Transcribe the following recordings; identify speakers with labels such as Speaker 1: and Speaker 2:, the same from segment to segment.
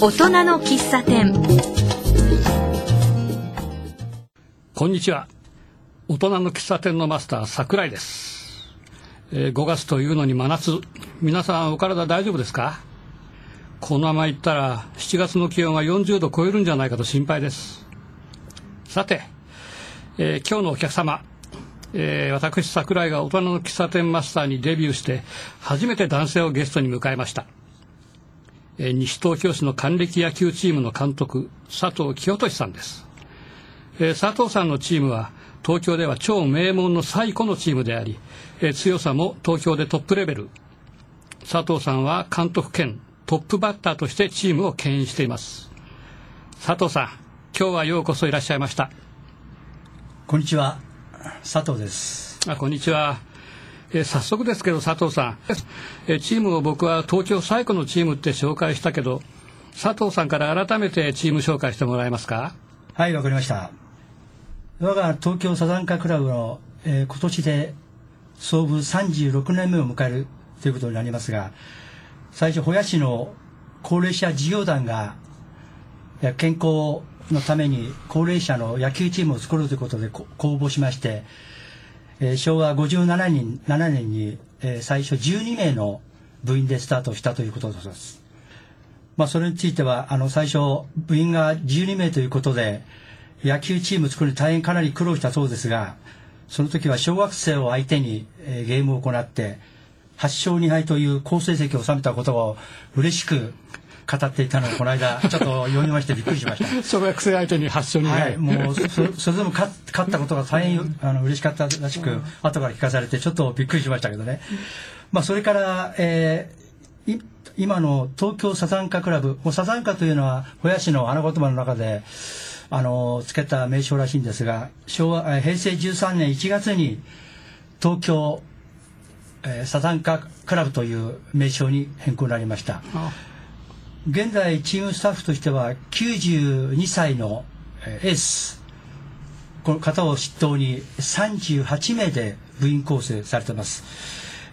Speaker 1: 大人の喫茶店。
Speaker 2: こんにちは。大人の喫茶店のマスター桜井です、えー5月というのに真夏。皆さんお体大丈夫ですか？このままいったら7月の気温が40度超えるんじゃないかと心配です。さて、えー今日のお客様。えー私桜井が大人の喫茶店マスターにデビューして初めて男性をゲストに迎えました。えー西東京市の還暦野球チームの監督佐藤清俊さんです、えー佐藤さんのチームは東京では超名門の最古のチームであり、えー強さも東京でトップレベル。佐藤さんは監督兼トップバッターとしてチームを牽引しています。佐藤さん今日はようこそいらっしゃいました。
Speaker 3: こんにちは、佐藤です。
Speaker 2: あこんにちは、えー早速ですけど佐藤さん、えーチームを僕は東京最古のチームって紹介したけど佐藤さんから改めてチーム紹介してもらえますか？
Speaker 3: はい、わかりました。我が東京サザンカクラブの、えー今年で創部36年目を迎えるということになりますが、最初、保谷市の高齢者事業団が、健康のために高齢者の野球チームを作ろうということで公募しまして、えー昭和57年 ,7 年に、えー最初12名の部員でスタートしたということです。まあ、それについては、あの、最初、部員が12名ということで、野球チーム作るに大変かなり苦労したそうですが、その時は小学生を相手に、えーゲームを行って、8勝2敗という好成績を収めたことを嬉しく語っていたのを、この間、ちょっと読みましてびっくりしました。
Speaker 2: 小学生相手に発症に
Speaker 3: はい、もうそそそれでも勝勝ったことが大変あの嬉しかったらしく、後から聞かされてちょっとびっくりしましたけどね、まあ、それから、えーい今の東京サザンカクラブもうサザンカというのは保谷市の花言葉の中であのつけた名称らしいんですが昭和えー平成13年1月に東京、えーサザンカクラブという名称に変更になりました。
Speaker 2: あ
Speaker 3: 現在チームスタッフとしては92歳のエース。この方を筆頭に38名で部員構成されています。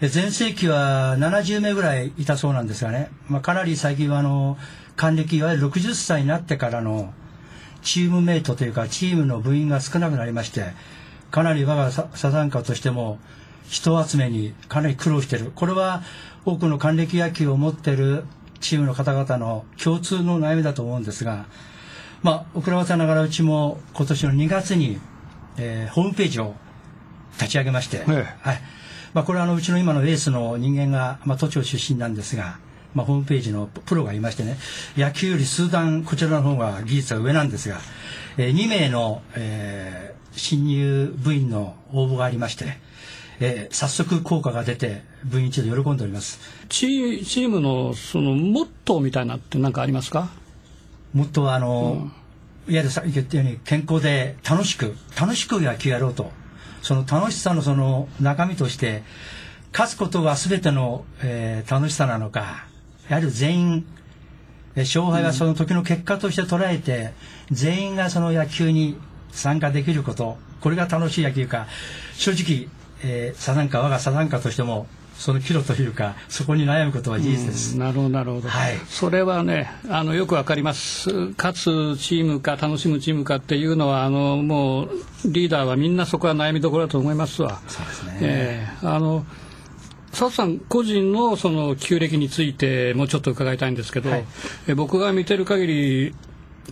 Speaker 3: えー前世紀は70名ぐらいいたそうなんですがね、まあ、かなり最近はあの還暦いわゆる60歳になってからのチームメイトというかチームの部員が少なくなりましてかなり我がササザンカとしても人集めにかなり苦労している。これは多くの還暦野球を持っているチームの方々の共通の悩みだと思うんですがまあ遅ればせながらうちも今年の2月に、えーホームページを立ち上げまして、
Speaker 2: ええ。
Speaker 3: はい。まあ、これはあのうちの今のエースの人間が、まあ、都庁出身なんですが、まあ、ホームページのプロがいましてね野球より数段こちらの方が技術は上なんですが、えー2名の、えー新入部員の応募がありまして、えー早速効果が出て部員一同喜んでおります。
Speaker 2: チーチームのそのモットーみたいなって何かありますか？
Speaker 3: もっとあの、いわゆるさっき言ったように健康で楽しく楽しく野球やろうと。その楽しさのその中身として勝つことが全ての、えー楽しさなのかやはり全員えー勝敗はその時の結果として捉えて、全員がその野球に参加できることこれが楽しい野球か。正直、えーサザンカ我がサザンカとしてもその岐路というかそこに悩むことは事実です。
Speaker 2: なるほどなるほど、
Speaker 3: はい。
Speaker 2: それはねあのよくわかります。勝つチームか楽しむチームかっていうのはあのもうリーダーはみんなそこは悩みどころだと思いますわ。
Speaker 3: そうですね。
Speaker 2: ええあの佐藤さん個人のその旧暦についてもうちょっと伺いたいんですけど、
Speaker 3: はい。
Speaker 2: え僕が見てる限り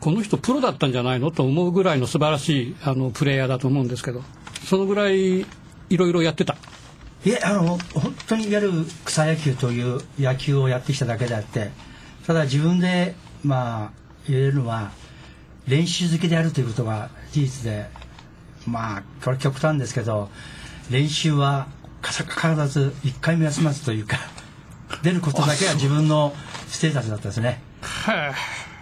Speaker 2: この人プロだったんじゃないのと思うぐらいの素晴らしいあのプレイヤーだと思うんですけどそのぐらいいろいろやってた。
Speaker 3: いえあの本当にいわゆる草野球という野球をやってきただけであってただ自分でまあ言えるのは練習好きであるということが事実でまあこれ極端ですけど練習はかさ必ず1回も休まずというか出ることだけは自分のステータスだったですね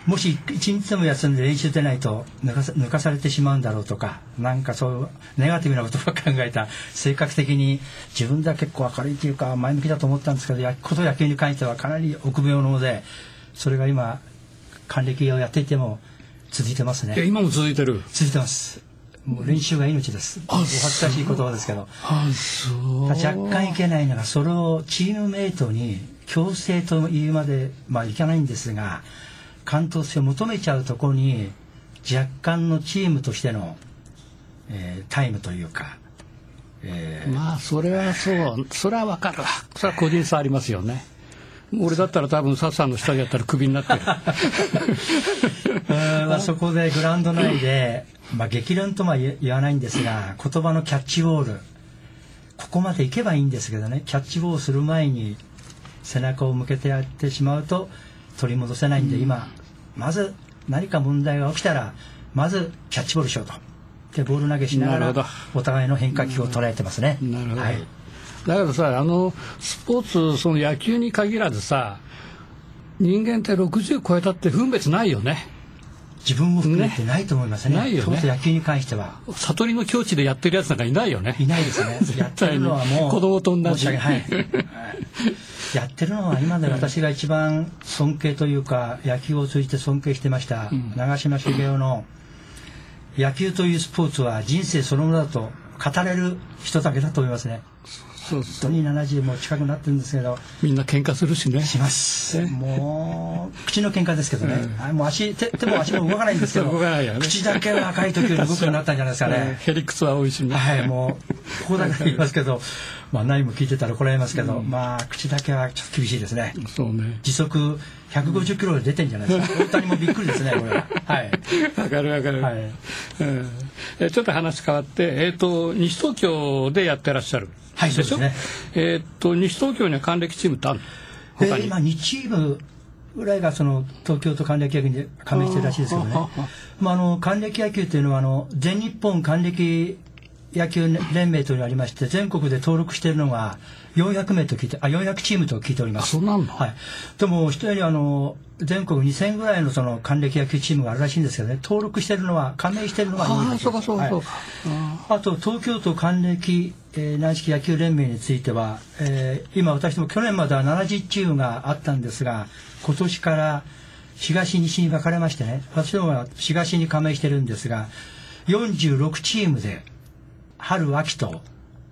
Speaker 3: もし一日でも休んで練習出ないと抜かさ抜かされてしまうんだろうとかなんかそうネガティブなことば考えた性格的に自分では結構明るいというか前向きだと思ったんですけどやこと野球に関してはかなり臆病者でそれが今還暦をやっていても続いてますね。
Speaker 2: え今も続いてる。
Speaker 3: 続いてます。もう練習が命です。お恥ずかしい言葉ですけど。
Speaker 2: あそう。
Speaker 3: ただ若干いけないのがそれをチームメイトに強制と言うまで、まあ、いかないんですが関東性を求めちゃうところに若干のチームとしての、えータイムというか、えー
Speaker 2: まあそれはそうそれは分かるわ。それは個人差ありますよね。俺だったら多分サッさんの下でやったらクビになってる。
Speaker 3: あ、そこでグラウンド内で、まあ、激論とは言言わないんですが言葉のキャッチボール。ここまで行けばいいんですけどね。キャッチボールをする前に背中を向けてやってしまうと取り戻せないんで、今まず何か問題が起きたらまずキャッチボールしようとでボール投げしながらお互いの変化球を捉えてますね。
Speaker 2: なるほど、
Speaker 3: はい
Speaker 2: だけどさあのスポーツその野球に限らずさ人間って60超えたって分別ないよね
Speaker 3: 自分も含めてないと思いますね。
Speaker 2: ないよね
Speaker 3: 野球に関しては。
Speaker 2: 悟りの境地でやってるやつなんかいないよね
Speaker 3: いないですね。やってるのはもう。
Speaker 2: 子供と同じ
Speaker 3: 申し訳ない。やってるのは今まで私が一番尊敬というか、野球を通じて尊敬してました、
Speaker 2: ん
Speaker 3: 長嶋茂雄の、野球というスポーツは人生そのものだと語れる人だけだと思いますね。
Speaker 2: そう
Speaker 3: 本当に70も近くなってるんですけど、
Speaker 2: みんな喧嘩するしね
Speaker 3: します。
Speaker 2: ね
Speaker 3: もう、口の喧嘩ですけどね。
Speaker 2: うん
Speaker 3: あもう足手、手も足も動かないんですけど、
Speaker 2: 動かないよね
Speaker 3: 口だけは若い時より動くようになったんじゃないですかね。
Speaker 2: ヘリクツは多いしね、
Speaker 3: はい、もう、ここだけ言いますけど、まあ何も聞いてたら怒られますけど、まあ口だけはちょっと厳しいですね。
Speaker 2: そうね。
Speaker 3: 時速150キロで出てんじゃないですか。大谷もびっくりですね、これは。はい。
Speaker 2: わかるわかる、
Speaker 3: はい。
Speaker 2: うん。えちょっと話変わって、えー、と西東京でやってらっしゃる、
Speaker 3: はいそうですね。
Speaker 2: えー、と西東京には還暦チームってあるの？他に。
Speaker 3: で今2チームぐらいがその東京都還暦野球に加盟してるらしいですけどね。
Speaker 2: あ、
Speaker 3: まあ、あの還暦野球というのはあの全日本還暦野球連盟というのがありまして全国で登録しているのが400名と聞いてあ400チームと聞いております。
Speaker 2: あそうなんの
Speaker 3: はい、でも一人あの全国2000ぐらいのその還暦野球チームがあるらしいんですけどね。登録しているのは加盟しているのは
Speaker 2: ああ
Speaker 3: 400
Speaker 2: そうかそうかそうか、
Speaker 3: あと東京都還暦、えー軟式野球連盟については、えー今私ども去年までは70チームがあったんですが今年から東西に分かれましてね私どもは東に加盟してるんですが46チームで春秋と。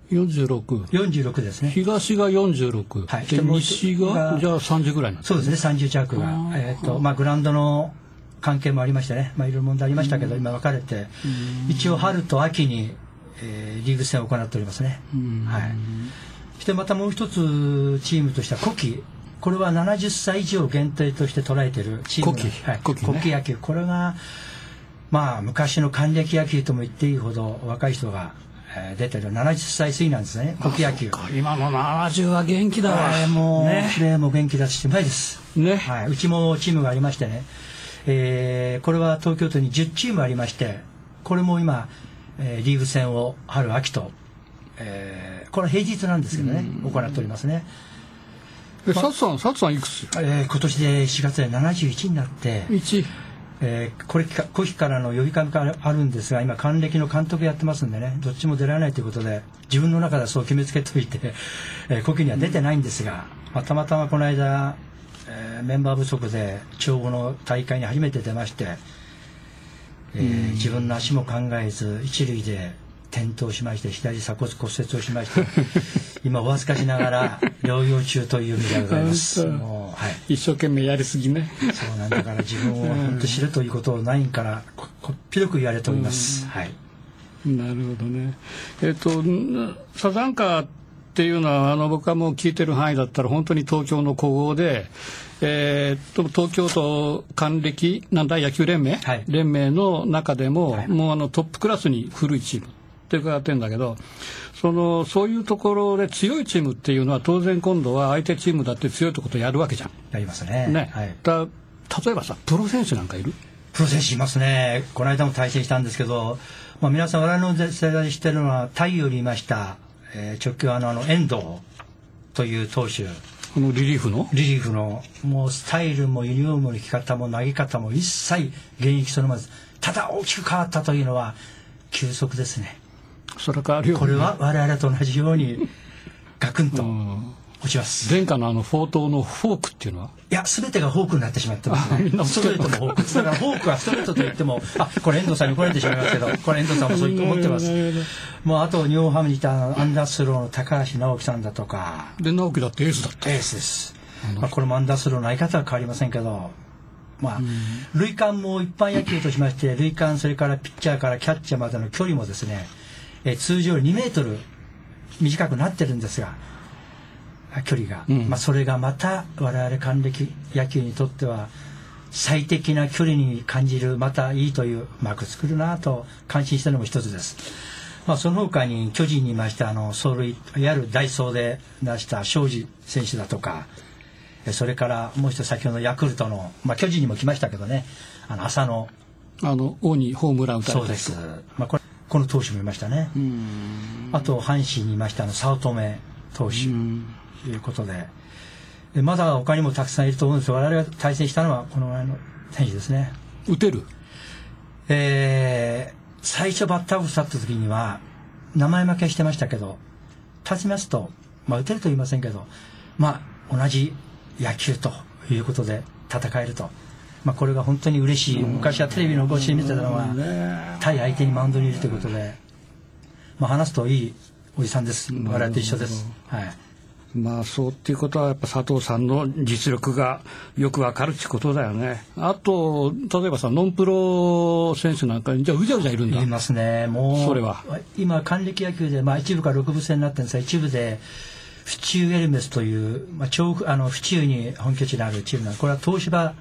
Speaker 2: 46
Speaker 3: 46ですね。
Speaker 2: 東が46、で
Speaker 3: はい。で
Speaker 2: 西
Speaker 3: が
Speaker 2: がじゃあ30ぐらいなんです
Speaker 3: そうですね30弱が。えーとまあ、グラウンドの関係もありましてね、まあ、いろいろ問題ありましたけど、今分かれて。一応春と秋に、えーリーグ戦を行っておりますね。
Speaker 2: うん。
Speaker 3: はい、そしてまたもう一つチームとしては古希。これは70歳以上限定として捉えているチーム。が
Speaker 2: 古希。
Speaker 3: はい、
Speaker 2: 古希ね。
Speaker 3: 古希野球。これがまあ昔の還暦野球とも言っていいほど若い人が、えー出てる70歳過ぎなんですね。古希野球。
Speaker 2: 今の70は元気だわ、
Speaker 3: はいもう、
Speaker 2: ね。
Speaker 3: プレーも元気だしうまいです。
Speaker 2: ね。
Speaker 3: はい、うちもチームがありましてね、えーこれは東京都に10チームありましてこれも今、えーリーグ戦を春秋と、えーこれは平日なんですけどね。行っておりますね、
Speaker 2: えサツさんサツさんいくつ？
Speaker 3: えー今年で4月で71になって、
Speaker 2: 1
Speaker 3: えーこれか古希からの呼びかけがあるんですが今還暦の監督やってますんでねどっちも出られないということで自分の中ではそう決めつけておいて、えー古希には出てないんですが、まあ、たまたまこの間、えーメンバー不足で調合の大会に初めて出まして、えー自分の足も考えず一塁で転倒しまして左鎖骨骨折をしまして 今お恥ずかしながら療養中という意味でございます。もうはい。
Speaker 2: 一生懸命やりすぎね。
Speaker 3: そうなんだから自分を本当知るということをないからここっぴどく言われております。はい。
Speaker 2: なるほどね。えっ、とんサザンカっていうのはあの僕はもう聞いてる範囲だったら本当に東京の古豪で、えー、と東京都還暦なんだ野球連盟、
Speaker 3: はい。
Speaker 2: 連盟の中でも、
Speaker 3: はい。
Speaker 2: もうあのトップクラスに古いチームって伺ってるんだけど。そのそういうところで強いチームっていうのは当然今度は相手チームだって強いとことやるわけじゃん。
Speaker 3: やりますね。
Speaker 2: ね
Speaker 3: はい。
Speaker 2: だ例えばさプロ選手なんかいる？
Speaker 3: プロ選手いますね。この間も対戦したんですけど、まあ皆さん我々の世代で知ってるのは太陽にいました、えー直球あのあの遠藤という投手。
Speaker 2: このリリーフの？
Speaker 3: リリーフのもうスタイルもユニフォームの着方も投げ方も一切現役そのままですただ大きく変わったというのは球速ですね
Speaker 2: それから
Speaker 3: これは我々と同じようにガクンと
Speaker 2: うん。
Speaker 3: 落ちます。
Speaker 2: 前科のあのフォートのフォークっていうのは？い
Speaker 3: や、すべてがフォークになってしまってますね。ストレートもフォーク。だからフォークはストレートと言っても、あ、これ遠藤さんに怒られてしまいますけど、これ遠藤さんもそう思ってます。もうあと日本ハムにいたアンダースローの高橋直樹さんだとか、
Speaker 2: で直樹だってエースだって
Speaker 3: エースです。まあこれもアンダースローの相方は変わりませんけど、まあ、塁間も一般野球としまして塁間それからピッチャーからキャッチャーまでの距離もですね、えー通常2メートル短くなってるんですがあ距離が、
Speaker 2: うん。
Speaker 3: まあ、それがまた我々還暦野球にとっては最適な距離に感じるまたいいといううまく作るなと感心したのも一つです。まあ、その他に巨人にいましたあの走塁いわゆるダイソーで出した庄司選手だとかえそれからもう一つ先ほどのヤクルトの、まあ、巨人にも来ましたけどねあの浅野。
Speaker 2: あの王にホームラン打たれた人。
Speaker 3: そうです、まあ、これこの投手もいましたね。あと阪神にいましたあの早乙女投手ということで。でまだ他にもたくさんいると思うんですが我々が対戦したのはこのあの選手ですね。
Speaker 2: 打てる？
Speaker 3: えー最初バッターボックス立った時には名前負けしてましたけど立ちますと、まあ、打てると言いませんけど、まあ、同じ野球ということで戦えると、まあ、これが本当に嬉しい。昔はテレビの越しで見てたのは対相手にマウンドにいるということで、まあ、話すといいおじさんです。我々と一緒です。はい。
Speaker 2: まあそうっていうことはやっぱ佐藤さんの実力がよくわかるってことだよね。あと例えばさノンプロ選手なんかにじゃあうじゃうじゃいるんだ。
Speaker 3: いますね、もう、
Speaker 2: それは。
Speaker 3: 今、還暦野球で、まあ、一部から6部制になってるんですが、一部で、府中エルメスという、まあ、調布あの府中に本拠地のあるチームなんこれは東芝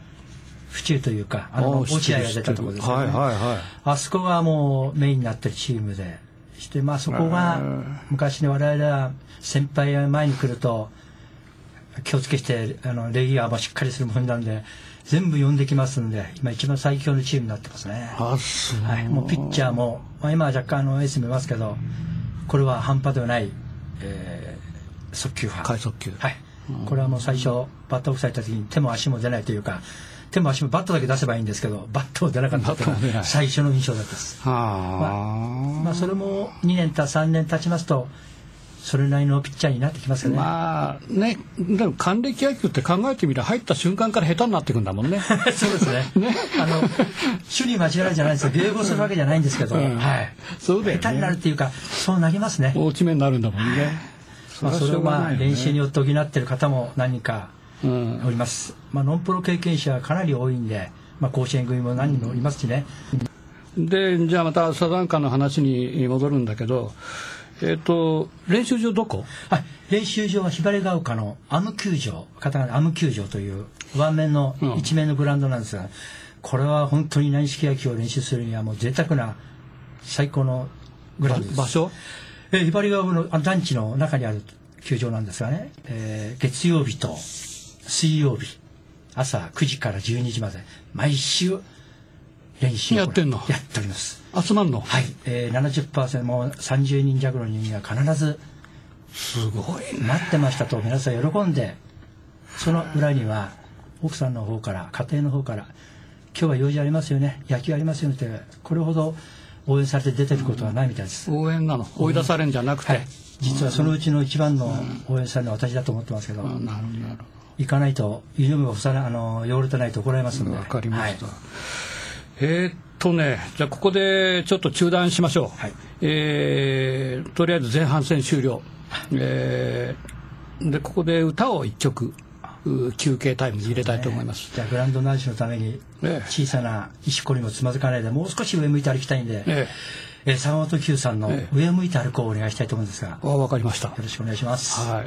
Speaker 3: 府中というか、あの落合が出たところですよね、
Speaker 2: はいはいはい。
Speaker 3: あそこがもうメインになってるチームで、して、まあ、そこが昔ね、我々は先輩が前に来ると、気をつけて、あのレギュラーもしっかりするもんなんで、全部呼んできますんで、今、一番最強のチームになってますね。はい、もうピッチャーも、まあ、今は若干あのエースもいますけど、これは半端ではない、えー速球派。
Speaker 2: 快速球。
Speaker 3: はい。これはもう最初、バットオフされた時に手も足も出ないというか、手も足もバットだけ出せばいいんですけど、バットも出なかったのが最初の印象だったです。
Speaker 2: はあ
Speaker 3: まあ、それも2年た3年経ちますと、それなりのピッチャーになってきますよね。
Speaker 2: まあねでも還暦野球って考えてみれば入った瞬間から下手になっていくんだもんね
Speaker 3: そうですね。あの、種に間違いじゃないですよ。迎合するわけじゃないんですけど、
Speaker 2: うん
Speaker 3: はい。
Speaker 2: そうだよね
Speaker 3: 下手になるっていうか、そうなりますね。
Speaker 2: 大きめになるんだもんね
Speaker 3: まあ、それをまあ練習に
Speaker 2: よ
Speaker 3: よって補ってる方も何人か
Speaker 2: うん
Speaker 3: おります。まあ、ノンプロ経験者はかなり多いんで、まあ、甲子園組も何人もいますしね。
Speaker 2: でじゃあまたサザンカの話に戻るんだけどえっ、と練習場どこ？
Speaker 3: はい、練習場はひばりが丘のアム球場、カタカナでアム球場というワン面の
Speaker 2: うん
Speaker 3: 一面のグラウンドなんですが、これは本当に軟式野球を練習するにはもう贅沢な最高のグラウンドです。
Speaker 2: 場所？
Speaker 3: えーひばりが丘のあ団地の中にある球場なんですがね、えー月曜日と水曜日朝9時から12時まで毎週練習を
Speaker 2: やってんの？
Speaker 3: やっております。
Speaker 2: 集まんの？
Speaker 3: はい、えー、70%もう30人弱の人間が必ず
Speaker 2: すごいね。
Speaker 3: 待ってましたと皆さん喜んでその裏には奥さんの方から家庭の方から今日は用事ありますよね野球ありますよねってこれほど応援されて出てることはないみたいです、
Speaker 2: 応援なの？追い出されんじゃなくて、
Speaker 3: はい、実はそのうちの一番の応援されるのは私だと思ってますけど、
Speaker 2: あなるほどなるほ
Speaker 3: 行かないとユニフォームが干されあの汚れてないと怒られますので。
Speaker 2: どわかりました、
Speaker 3: はい。
Speaker 2: えーっとねじゃあここでちょっと中断しましょう、
Speaker 3: はい。
Speaker 2: えーとりあえず前半戦終了、えーでここで歌を一曲う休憩タイムに入れたいと思います、
Speaker 3: じゃあグランドナイスのために
Speaker 2: ええ。
Speaker 3: 小さな石こりもつまずかないでもう少し上向いて歩きたいんで、
Speaker 2: え
Speaker 3: え。ー坂本九さんの
Speaker 2: ええ。
Speaker 3: 上向いて歩こうをお願いしたいと思うんですが、
Speaker 2: えあわかりました。
Speaker 3: よろしくお願いします。
Speaker 2: はい。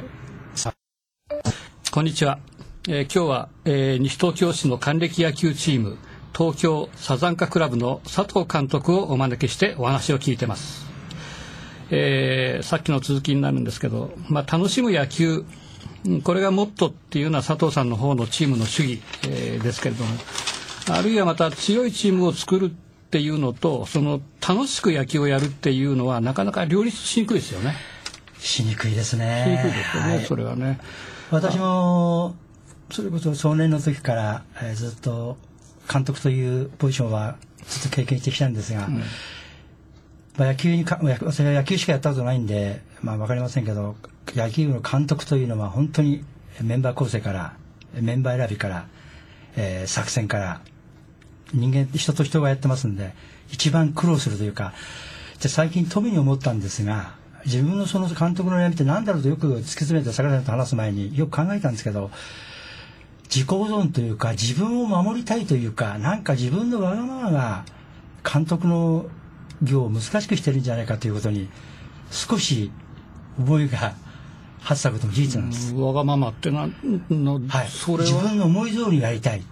Speaker 2: こんにちは。えー今日は、えー西東京市の還暦野球チーム東京サザンカクラブの佐藤監督をお招きしてお話を聞いてます。えーさっきの続きになるんですけど、まあ、楽しむ野球これがモットーっていうのは佐藤さんの方のチームの主義、えーですけれどもあるいはまた強いチームを作るっていうのとその楽しく野球をやるっていうのはなかなか両立しにくいですよね。
Speaker 3: しにくいです
Speaker 2: しに
Speaker 3: ね。
Speaker 2: くいですよね、
Speaker 3: はい
Speaker 2: それはね。
Speaker 3: 私もそれこそ少年の時から、えーずっと監督というポジションはずっと経験してきたんですが、まあ、野球にかまあ私は野球しかやったことないんで、まあ、分かりませんけど野球部の監督というのは本当にメンバー構成からメンバー選びから、えー作戦から人間人と人がやってますんで一番苦労するというかじゃあ最近富に思ったんですが自分のその監督の悩みって何だろうとよく突き詰めて坂田さんと話す前によく考えたんですけど自己保存というか自分を守りたいというかなんか自分のわがままが監督の業を難しくしてるんじゃないかということに少し思いが発したことも事実なんです。
Speaker 2: わがままってなの、
Speaker 3: はい、
Speaker 2: それは？
Speaker 3: 自分の思い通りやりたい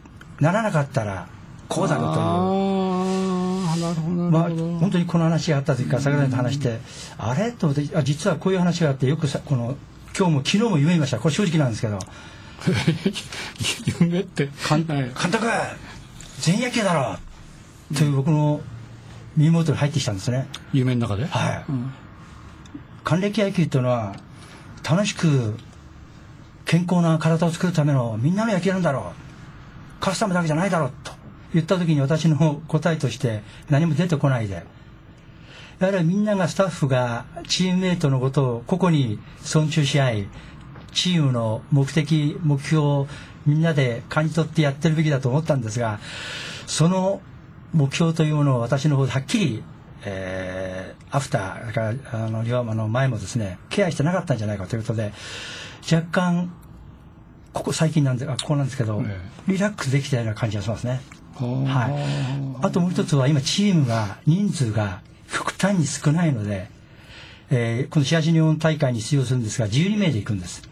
Speaker 3: ならなかったらこうだろうという。まあ、本当にこの話があった時から桜井と話して、あれ？と思ってあ実はこういう話があってよくさこの今日も昨日も夢見ました。これ正直なんですけど。
Speaker 2: 夢って
Speaker 3: 監
Speaker 2: はい。
Speaker 3: 監督全野球だろう。という僕の耳元に入ってきたんですね。
Speaker 2: 夢の中で、
Speaker 3: はい。
Speaker 2: うん。
Speaker 3: 還暦野球というのは楽しく健康な体を作るためのみんなの野球なんだろう。カスタムだけじゃないだろう。と言った時に私の答えとして何も出てこないでやはりみんながスタッフがチームメイトのことを個々に尊重し合いチームの目的目標をみんなで感じ取ってやってるべきだと思ったんですがその目標というものを私の方ではっきりえーアフターだからあのリワマの前もですねケアしてなかったんじゃないかということで若干ここ最近なんであここなんですけど、
Speaker 2: え
Speaker 3: リラックスできたような感じがしますね。
Speaker 2: は
Speaker 3: はい、あともう一つは今チームが人数が極端に少ないので、えーこの東日本大会に出場するんですが12名で行くんです。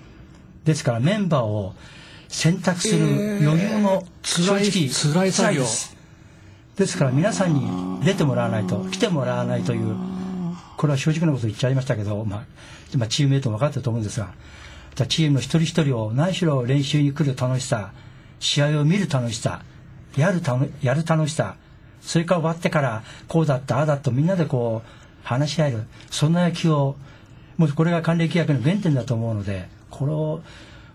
Speaker 3: ですからメンバーを選択する余裕も正直、
Speaker 2: 辛い辛い作業。
Speaker 3: です。ですから皆さんに出てもらわないと来てもらわないというこれは正直なこと言っちゃいましたけど、まあ、今チームメイトも分かってると思うんですがチームの一人一人を何しろ練習に来る楽しさ試合を見る楽しさやるたのやる楽しさ。それから終わってからこうだったああだとみんなでこう話し合える。そんな野球をもうこれが還暦野球の原点だと思うのでこれを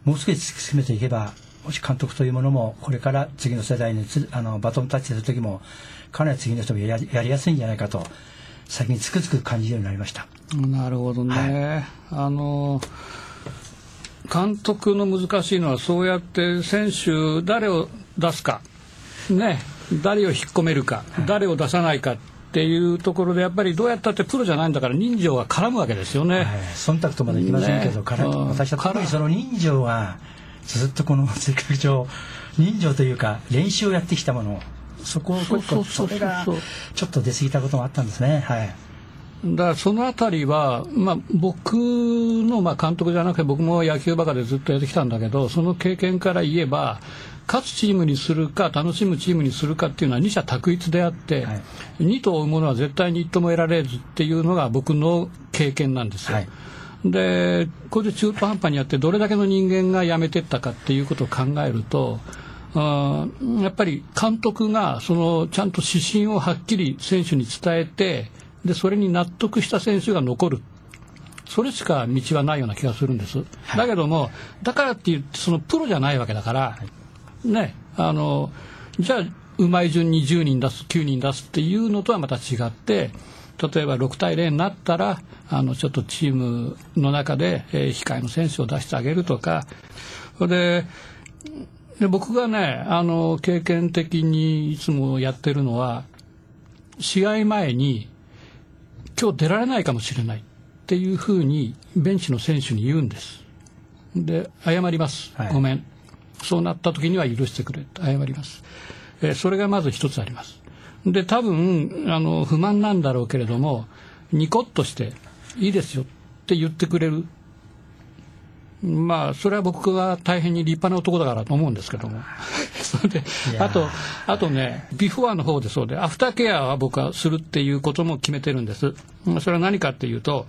Speaker 3: もう少し突き詰めていけばもし監督というものもこれから次の世代につあのバトンタッチする時もかなり次の人もやりやりやすいんじゃないかと最近つくづく感じるようになりました。
Speaker 2: なるほどね、あの監督の難しいのはそうやって選手誰を出すかね誰を引っ込めるか、誰を出さないかっていうところでやっぱりどうやったってプロじゃないんだから人情が絡むわけですよね、
Speaker 3: はい、忖度とまでいきませんけど、
Speaker 2: ね。
Speaker 3: 私は特にその人情はずっとこの性格上人情というか練習をやってきたもの。そこを
Speaker 2: そ
Speaker 3: れがちょっと出過ぎたこともあったんですね。はい
Speaker 2: だからそのあたりは、まあ、僕の、まあ、監督じゃなくて僕も野球バカでずっとやってきたんだけどその経験から言えば勝つチームにするか楽しむチームにするかっていうのは二者択一であって、
Speaker 3: はい
Speaker 2: 二と追うものは絶対に一とも得られずっていうのが僕の経験なんですよ。
Speaker 3: はい
Speaker 2: でこれで中途半端にやってどれだけの人間が辞めてったかっていうことを考えるとあーやっぱり監督がそのちゃんと指針をはっきり選手に伝えてでそれに納得した選手が残る。それしか道はないような気がするんです、だけどもだからって言ってそのプロじゃないわけだから、ねあのじゃあうまい順に10人出す9人出すっていうのとはまた違って例えば6対0になったらあのちょっとチームの中で、えー控えの選手を出してあげるとか。それでで僕がねあの経験的にいつもやってるのは試合前に今日出られないかもしれないっていうふうにベンチの選手に言うんです。で謝ります、
Speaker 3: はい。
Speaker 2: ごめん。そうなった時には許してくれ謝ります、えーそれがまず一つあります。で多分あの不満なんだろうけれどもニコッとしていいですよって言ってくれるまあそれは僕は大変に立派な男だからと思うんですけども。それであとあとねビフォアの方でそうでアフターケアは僕はするっていうことも決めてるんです。うんそれは何かっていうと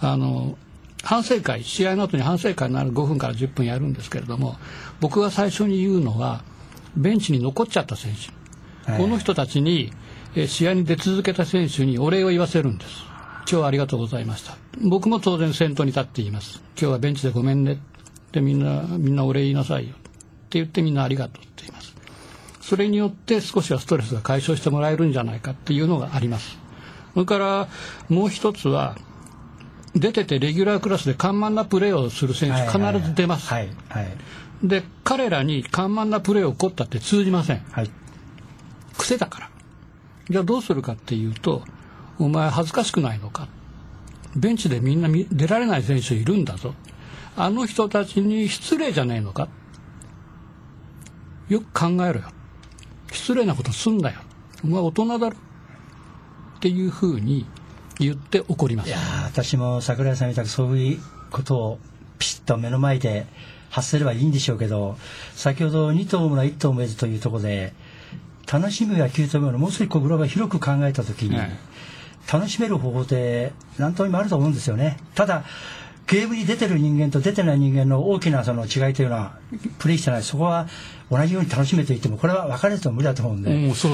Speaker 2: あの反省会試合の後に反省会のある5分から10分やるんですけれども僕が最初に言うのはベンチに残っちゃった選手、
Speaker 3: はい。
Speaker 2: この人たちにえー試合に出続けた選手にお礼を言わせるんです今日はありがとうございました。僕も当然先頭に立って言います。今日はベンチでごめんね。でみんなみんなお礼言いなさいよ。って言ってみんなありがとうって言います。それによって少しはストレスが解消してもらえるんじゃないかっていうのがあります。それからもう一つは出ててレギュラークラスで緩慢なプレーをする選手必ず出ます、
Speaker 3: はいはい。
Speaker 2: で彼らに緩慢なプレーを起こったって通じません。
Speaker 3: はい。
Speaker 2: 癖だから。じゃあどうするかっていうとお前恥ずかしくないのか？ベンチでみんな見出られない選手いるんだぞ。あの人たちに失礼じゃねえのか？っよく考えろよ。失礼なことすんなよ。お前大人だろ？っていうふうに言って怒ります。
Speaker 3: いや私も桜井さんみたくそういうことをピシッと目の前で発せればいいんでしょうけど先ほど2頭村1頭も得ずというところで楽しむ野球というものをもう少しこうグローバル広く考えた時に、楽しめる方法って何とにもあると思うんですよね。ただゲームに出てる人間と出てない人間の大きなその違いというのはプレイしてない。そこは同じように楽しめていてもこれは分かれると無理だと思うんで、
Speaker 2: うん、そ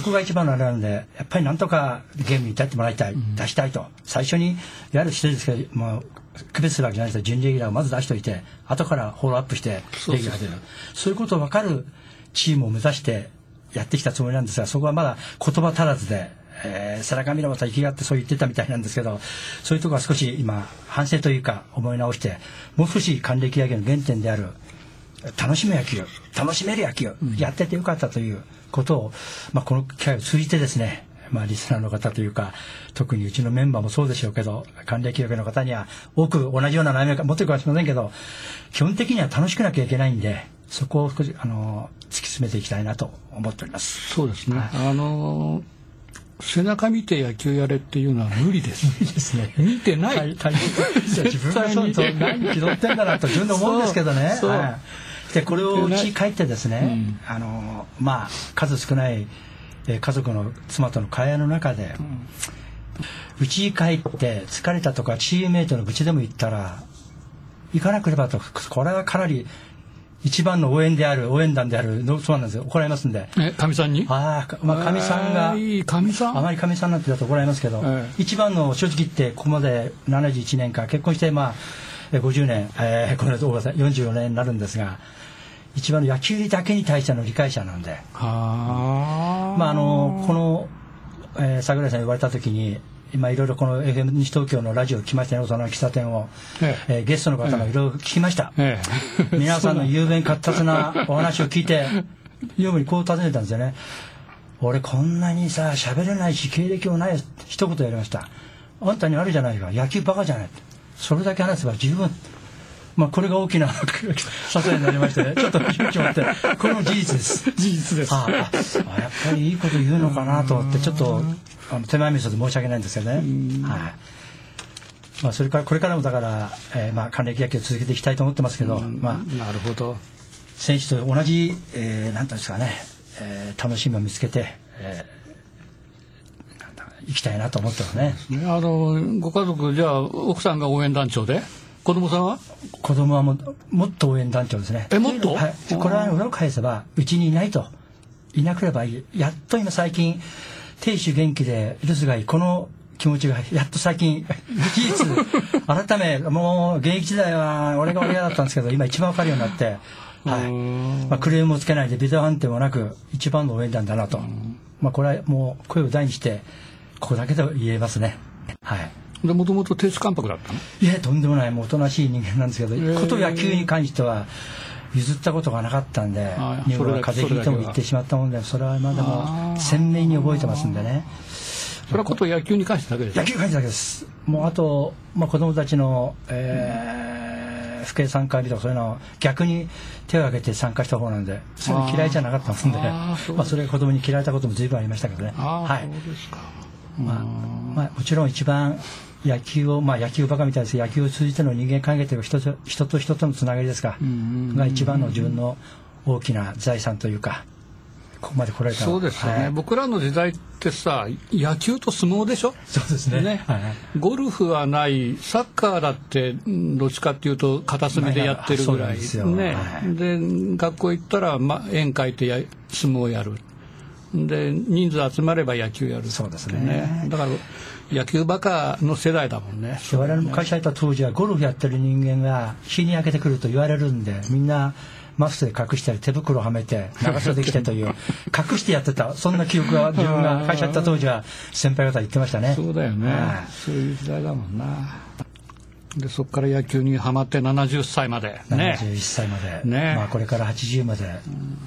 Speaker 3: こが一番のあれなんでやっぱりなんとかゲームに立ってもらいたい、うん、出したいと。最初にやる人ですけど、まあ、区別するわけじゃないです準レギュラーをまず出しておいて後からフォローアップしてレギュラー出る。そういうことを分かるチームを目指してやってきたつもりなんですがそこはまだ言葉足らずでえー、背中見ろまた生きがってそう言ってたみたいなんですけどそういうところは少し今反省というか思い直してもう少し還暦野球の原点である楽しむ野球楽しめる野球、うん、やっててよかったということを、まあ、この機会を通じてですねまあ、リスナーの方というか、特にうちのメンバーもそうでしょうけど、還暦野球の方には多く同じような悩みを持ってるかもしれませんけど、基本的には楽しくなきゃいけないんで、そこを少し、あの、突き詰めていきたいなと思っております。
Speaker 2: そうですね。あのー背中見て野球やれっていうのは無理です。
Speaker 3: 無理ですね。
Speaker 2: 見てない。
Speaker 3: 大自分がそうと何気取ってんだなと自分で思うんですけどね。はい、でこれをうち帰ってですね、うん、あのまあ数少ない家族の妻との会話の中で、うち、に帰って疲れたとかチームメイトの愚痴でも言ったら行かなければとこれはかなり一番の応援である、応援団である、そうなんですよ。怒られますんで。
Speaker 2: え、かみさんに？
Speaker 3: ああ、まあ、かみさんが、
Speaker 2: いい、かみさん？
Speaker 3: あまりかみさんなんてだと怒られますけど、え一番の、正直言って、ここまで71年間、結婚して、まあ、50年、えー、これ、44年になるんですが、一番の野球だけに対しての理解者なんで、
Speaker 2: あ。
Speaker 3: まあ、あの、この、えー、桜井さん言われたときに、今いろいろこの FM 西東京のラジオ来ましたね、大人の喫茶店を、えええー、ゲストの方がいろいろ聞きました、ええ、皆さんの雄弁活発なお話を聞いて、ヨムにこう尋ねたんですよね。俺こんなにさ、喋れないし、経歴もない、一言やりました。あんたにあるじゃないか、野球バカじゃない。それだけ話せば十分。まあ、これが大きな 支えになりましてね、ちょっと勇気を持って、これも事実です。
Speaker 2: 事実です。
Speaker 3: ああ、やっぱりいいこと言うのかなと思って、ちょっとあの手前味噌で申し訳ないんですけどね。はい。まあ、それからこれからもだから、えー、まあ還暦野球を続けていきたいと思ってますけど、まあ、
Speaker 2: なるほど。
Speaker 3: 選手と同じ、えー、なんていうんですかね、えー、楽しみを見つけて、えー、行きたいなと思ってますね。
Speaker 2: あのご家族じゃあ奥さんが応援団長で？子供さんは？
Speaker 3: 子供はももっと応援団長ですね。
Speaker 2: えもっと、
Speaker 3: はい、これは裏を返せばうちにいないと。いなければいいやっと今最近亭主元気で留守がいいこの気持ちがやっと最近事実 改めもう現役時代は俺が俺だったんですけど今一番分かるようになって、はい。まあ、クレームをつけないでビデオ判定もなく一番の応援団だなと、まあ、これはもう声を大にしてここだけで言えますね。はい
Speaker 2: でもともと亭主関白だったの？
Speaker 3: いやとんでもないもうおとなしい人間なんですけど、こと野球に関しては譲ったことがなかったんで、女房が風邪ひいても行ってしまったもんで、それは今でも鮮明に覚えてますんでね。
Speaker 2: それはこと野球に関してだけです
Speaker 3: 野球に関してだけです。もうあと、まあ、子供たちの、えー、父兄参加日とかそういうのを逆に手を挙げて参加した方なんで、それ嫌いじゃなかったもんで、あまあ、それが子供に嫌われたことも随分ありましたけどね。
Speaker 2: はい。
Speaker 3: まあ、まあ、もちろん一番野球を、まあ、野球バカみたいです。野球を通じての人間関係という人と人と人とのつながりですか、が一番の自分の大きな財産というか、ここまで来られた。
Speaker 2: そうですよね、はい、僕らの時代ってさ、野球と相撲でしょ、
Speaker 3: そうですね、ね。
Speaker 2: はい、ゴルフはない、サッカーだって、どっちかっていうと、片隅でやってるぐらい、ね、はい、で学校行ったら、ま、絵描いてや相撲やる。で人数集まれば野球やる、
Speaker 3: そうですね。
Speaker 2: だから野球バカの世代だもんね。
Speaker 3: 我々も会社行った当時はゴルフやってる人間が日に焼けてくると言われるんでみんなマスクで隠したり手袋はめて長袖着てという 隠してやってたそんな記憶が自分が会社行った当時は先輩方言ってましたね。
Speaker 2: そうだよね、そういう時代だもんな。でそこから野球にはまって70歳まで、
Speaker 3: ね、71歳まで、ね。まあ、これから80まで、うん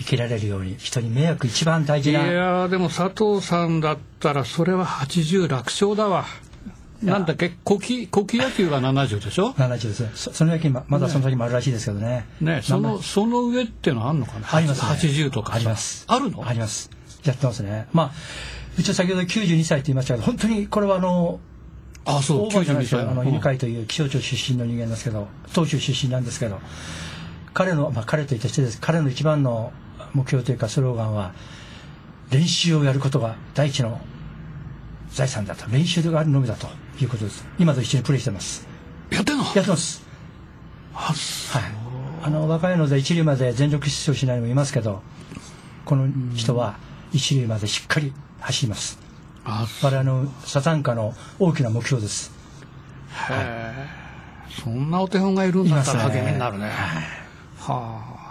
Speaker 3: 生きられるように人に迷惑一番大事な。
Speaker 2: いやでも佐藤さんだったらそれは80楽勝だわ。なんだっけ？古希古希野球が70でしょ
Speaker 3: ？70です。ねそその野球ままだその先もあるらしいですけどね。
Speaker 2: ねそのその上っていうのはあるのかな？
Speaker 3: ありますね。
Speaker 2: 80とかさ。
Speaker 3: あります。
Speaker 2: あるの？
Speaker 3: あります。やってますね。まあ一応先ほど92歳と言いましたけど本当にこれはあの
Speaker 2: あそう
Speaker 3: オーバーじゃない
Speaker 2: 92歳
Speaker 3: あの
Speaker 2: うん。
Speaker 3: 犬飼という気象庁出身の人間ですけど東州出身なんですけど彼の、まあ、彼と言って失礼です。彼の一番の目標というかスローガンは練習をやることが第一の財産だと。練習があるのみだということです。今と一緒にプレーしてます。
Speaker 2: やってんの？
Speaker 3: やってます。はい。あの若いので一塁まで全力出場しないのもいますけどこの人は一塁までしっかり走ります。
Speaker 2: あ
Speaker 3: 我々のサザンカの大きな目標です。
Speaker 2: へえ。そんなお手本がいるんだったら励みになるね。はあ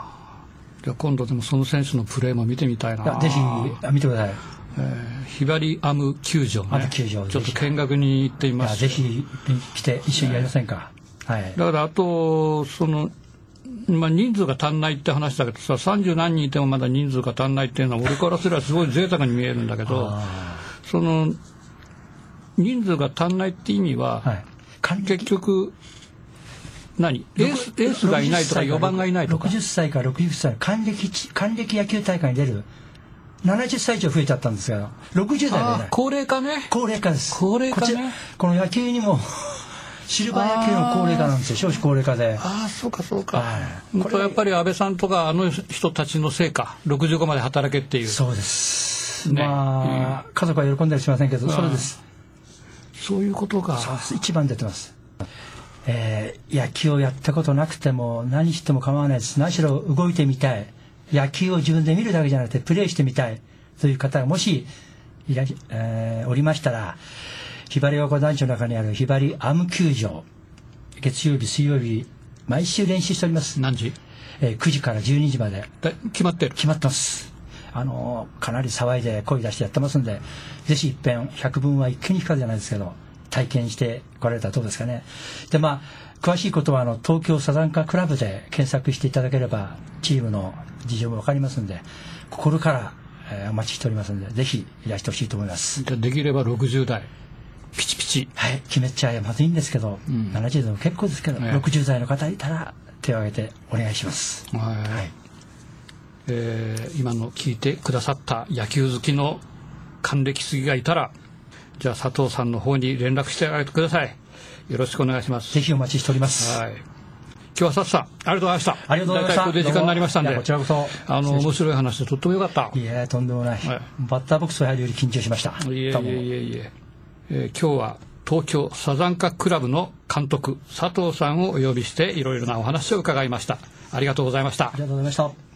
Speaker 2: じゃあ今度でもその選手のプレーも見てみたいな。
Speaker 3: ぜひあ見てください。
Speaker 2: えーひばりアム球場ね。
Speaker 3: 球場
Speaker 2: ちょっと見学に行ってみ
Speaker 3: い
Speaker 2: ます。
Speaker 3: やぜひ来て一緒にやりませんか、はい。
Speaker 2: だからあとその、まあ、人数が足んないって話だけどさ30何人いてもまだ人数が足んないっていうのは俺からすればすごい贅沢に見えるんだけど
Speaker 3: あ
Speaker 2: その人数が足んないって意味は、
Speaker 3: ーはい。還
Speaker 2: 結局何？エースエースがいないとか4番がいないとか
Speaker 3: ？60歳から60歳の還暦ち還暦野球大会に出る。70歳以上増えちゃったんですけど60代でね
Speaker 2: 高齢化ね。
Speaker 3: 高齢化です。
Speaker 2: 高齢化ね。
Speaker 3: この野球にも シルバー野球の高齢化なんですよ。少子高齢化で。
Speaker 2: ああそうかそうか、
Speaker 3: はい。
Speaker 2: 本当やっぱり安倍さんとかあの人たちのせいか。65まで働けっていう。
Speaker 3: そうです、
Speaker 2: ね。
Speaker 3: まあ、家族は喜んだりしませんけどそれです。
Speaker 2: そういうことか。
Speaker 3: そうです。一番出てます、えー野球をやったことなくても何しても構わないです。何しろ動いてみたい。野球を自分で見るだけじゃなくてプレーしてみたい。という方がもしいらっし、えーおりましたらひばりが丘団地の中にあるひばりアーム球場。月曜日水曜日毎週練習しております、
Speaker 2: 何時？
Speaker 3: えー9時から12時まで。
Speaker 2: だ決まってる？
Speaker 3: 決まってます。あのかなり騒いで声出してやってますんでぜひ一遍百分は一見に光るじゃないですけど体験してこられたらどうですかね。でまあ詳しいことはあの東京サザンカクラブで検索していただければチームの事情も分かりますんで心から、えーお待ちしておりますんでぜひいらしてほしいと思います。
Speaker 2: じゃあできれば60代。ピチピチ。
Speaker 3: はい決めちゃえまずいんですけど、
Speaker 2: ん。
Speaker 3: 70でも結構ですけど、
Speaker 2: ね
Speaker 3: 60代の方いたら手を挙げてお願いします。
Speaker 2: はい、
Speaker 3: はい。
Speaker 2: えー今の聞いてくださった野球好きの還暦すぎがいたらじゃあ佐藤さんの方に連絡してあげてください。よろしくお願いします。
Speaker 3: ぜひお待ちしております。
Speaker 2: はい。今日は佐藤さんありがとうございました。
Speaker 3: ありがとうございました。
Speaker 2: 大体これで時間になりましたんで。
Speaker 3: こちらこそ。
Speaker 2: あの面白い話でとってもよかった。
Speaker 3: いやとんでもない、
Speaker 2: はい。
Speaker 3: バッターボックスを入るより緊張しました。
Speaker 2: いえいえいえいえ。えー今日は東京サザンカクラブの監督佐藤さんをお呼びしていろいろなお話を伺いました。ありがとうございました。
Speaker 3: ありがとうございました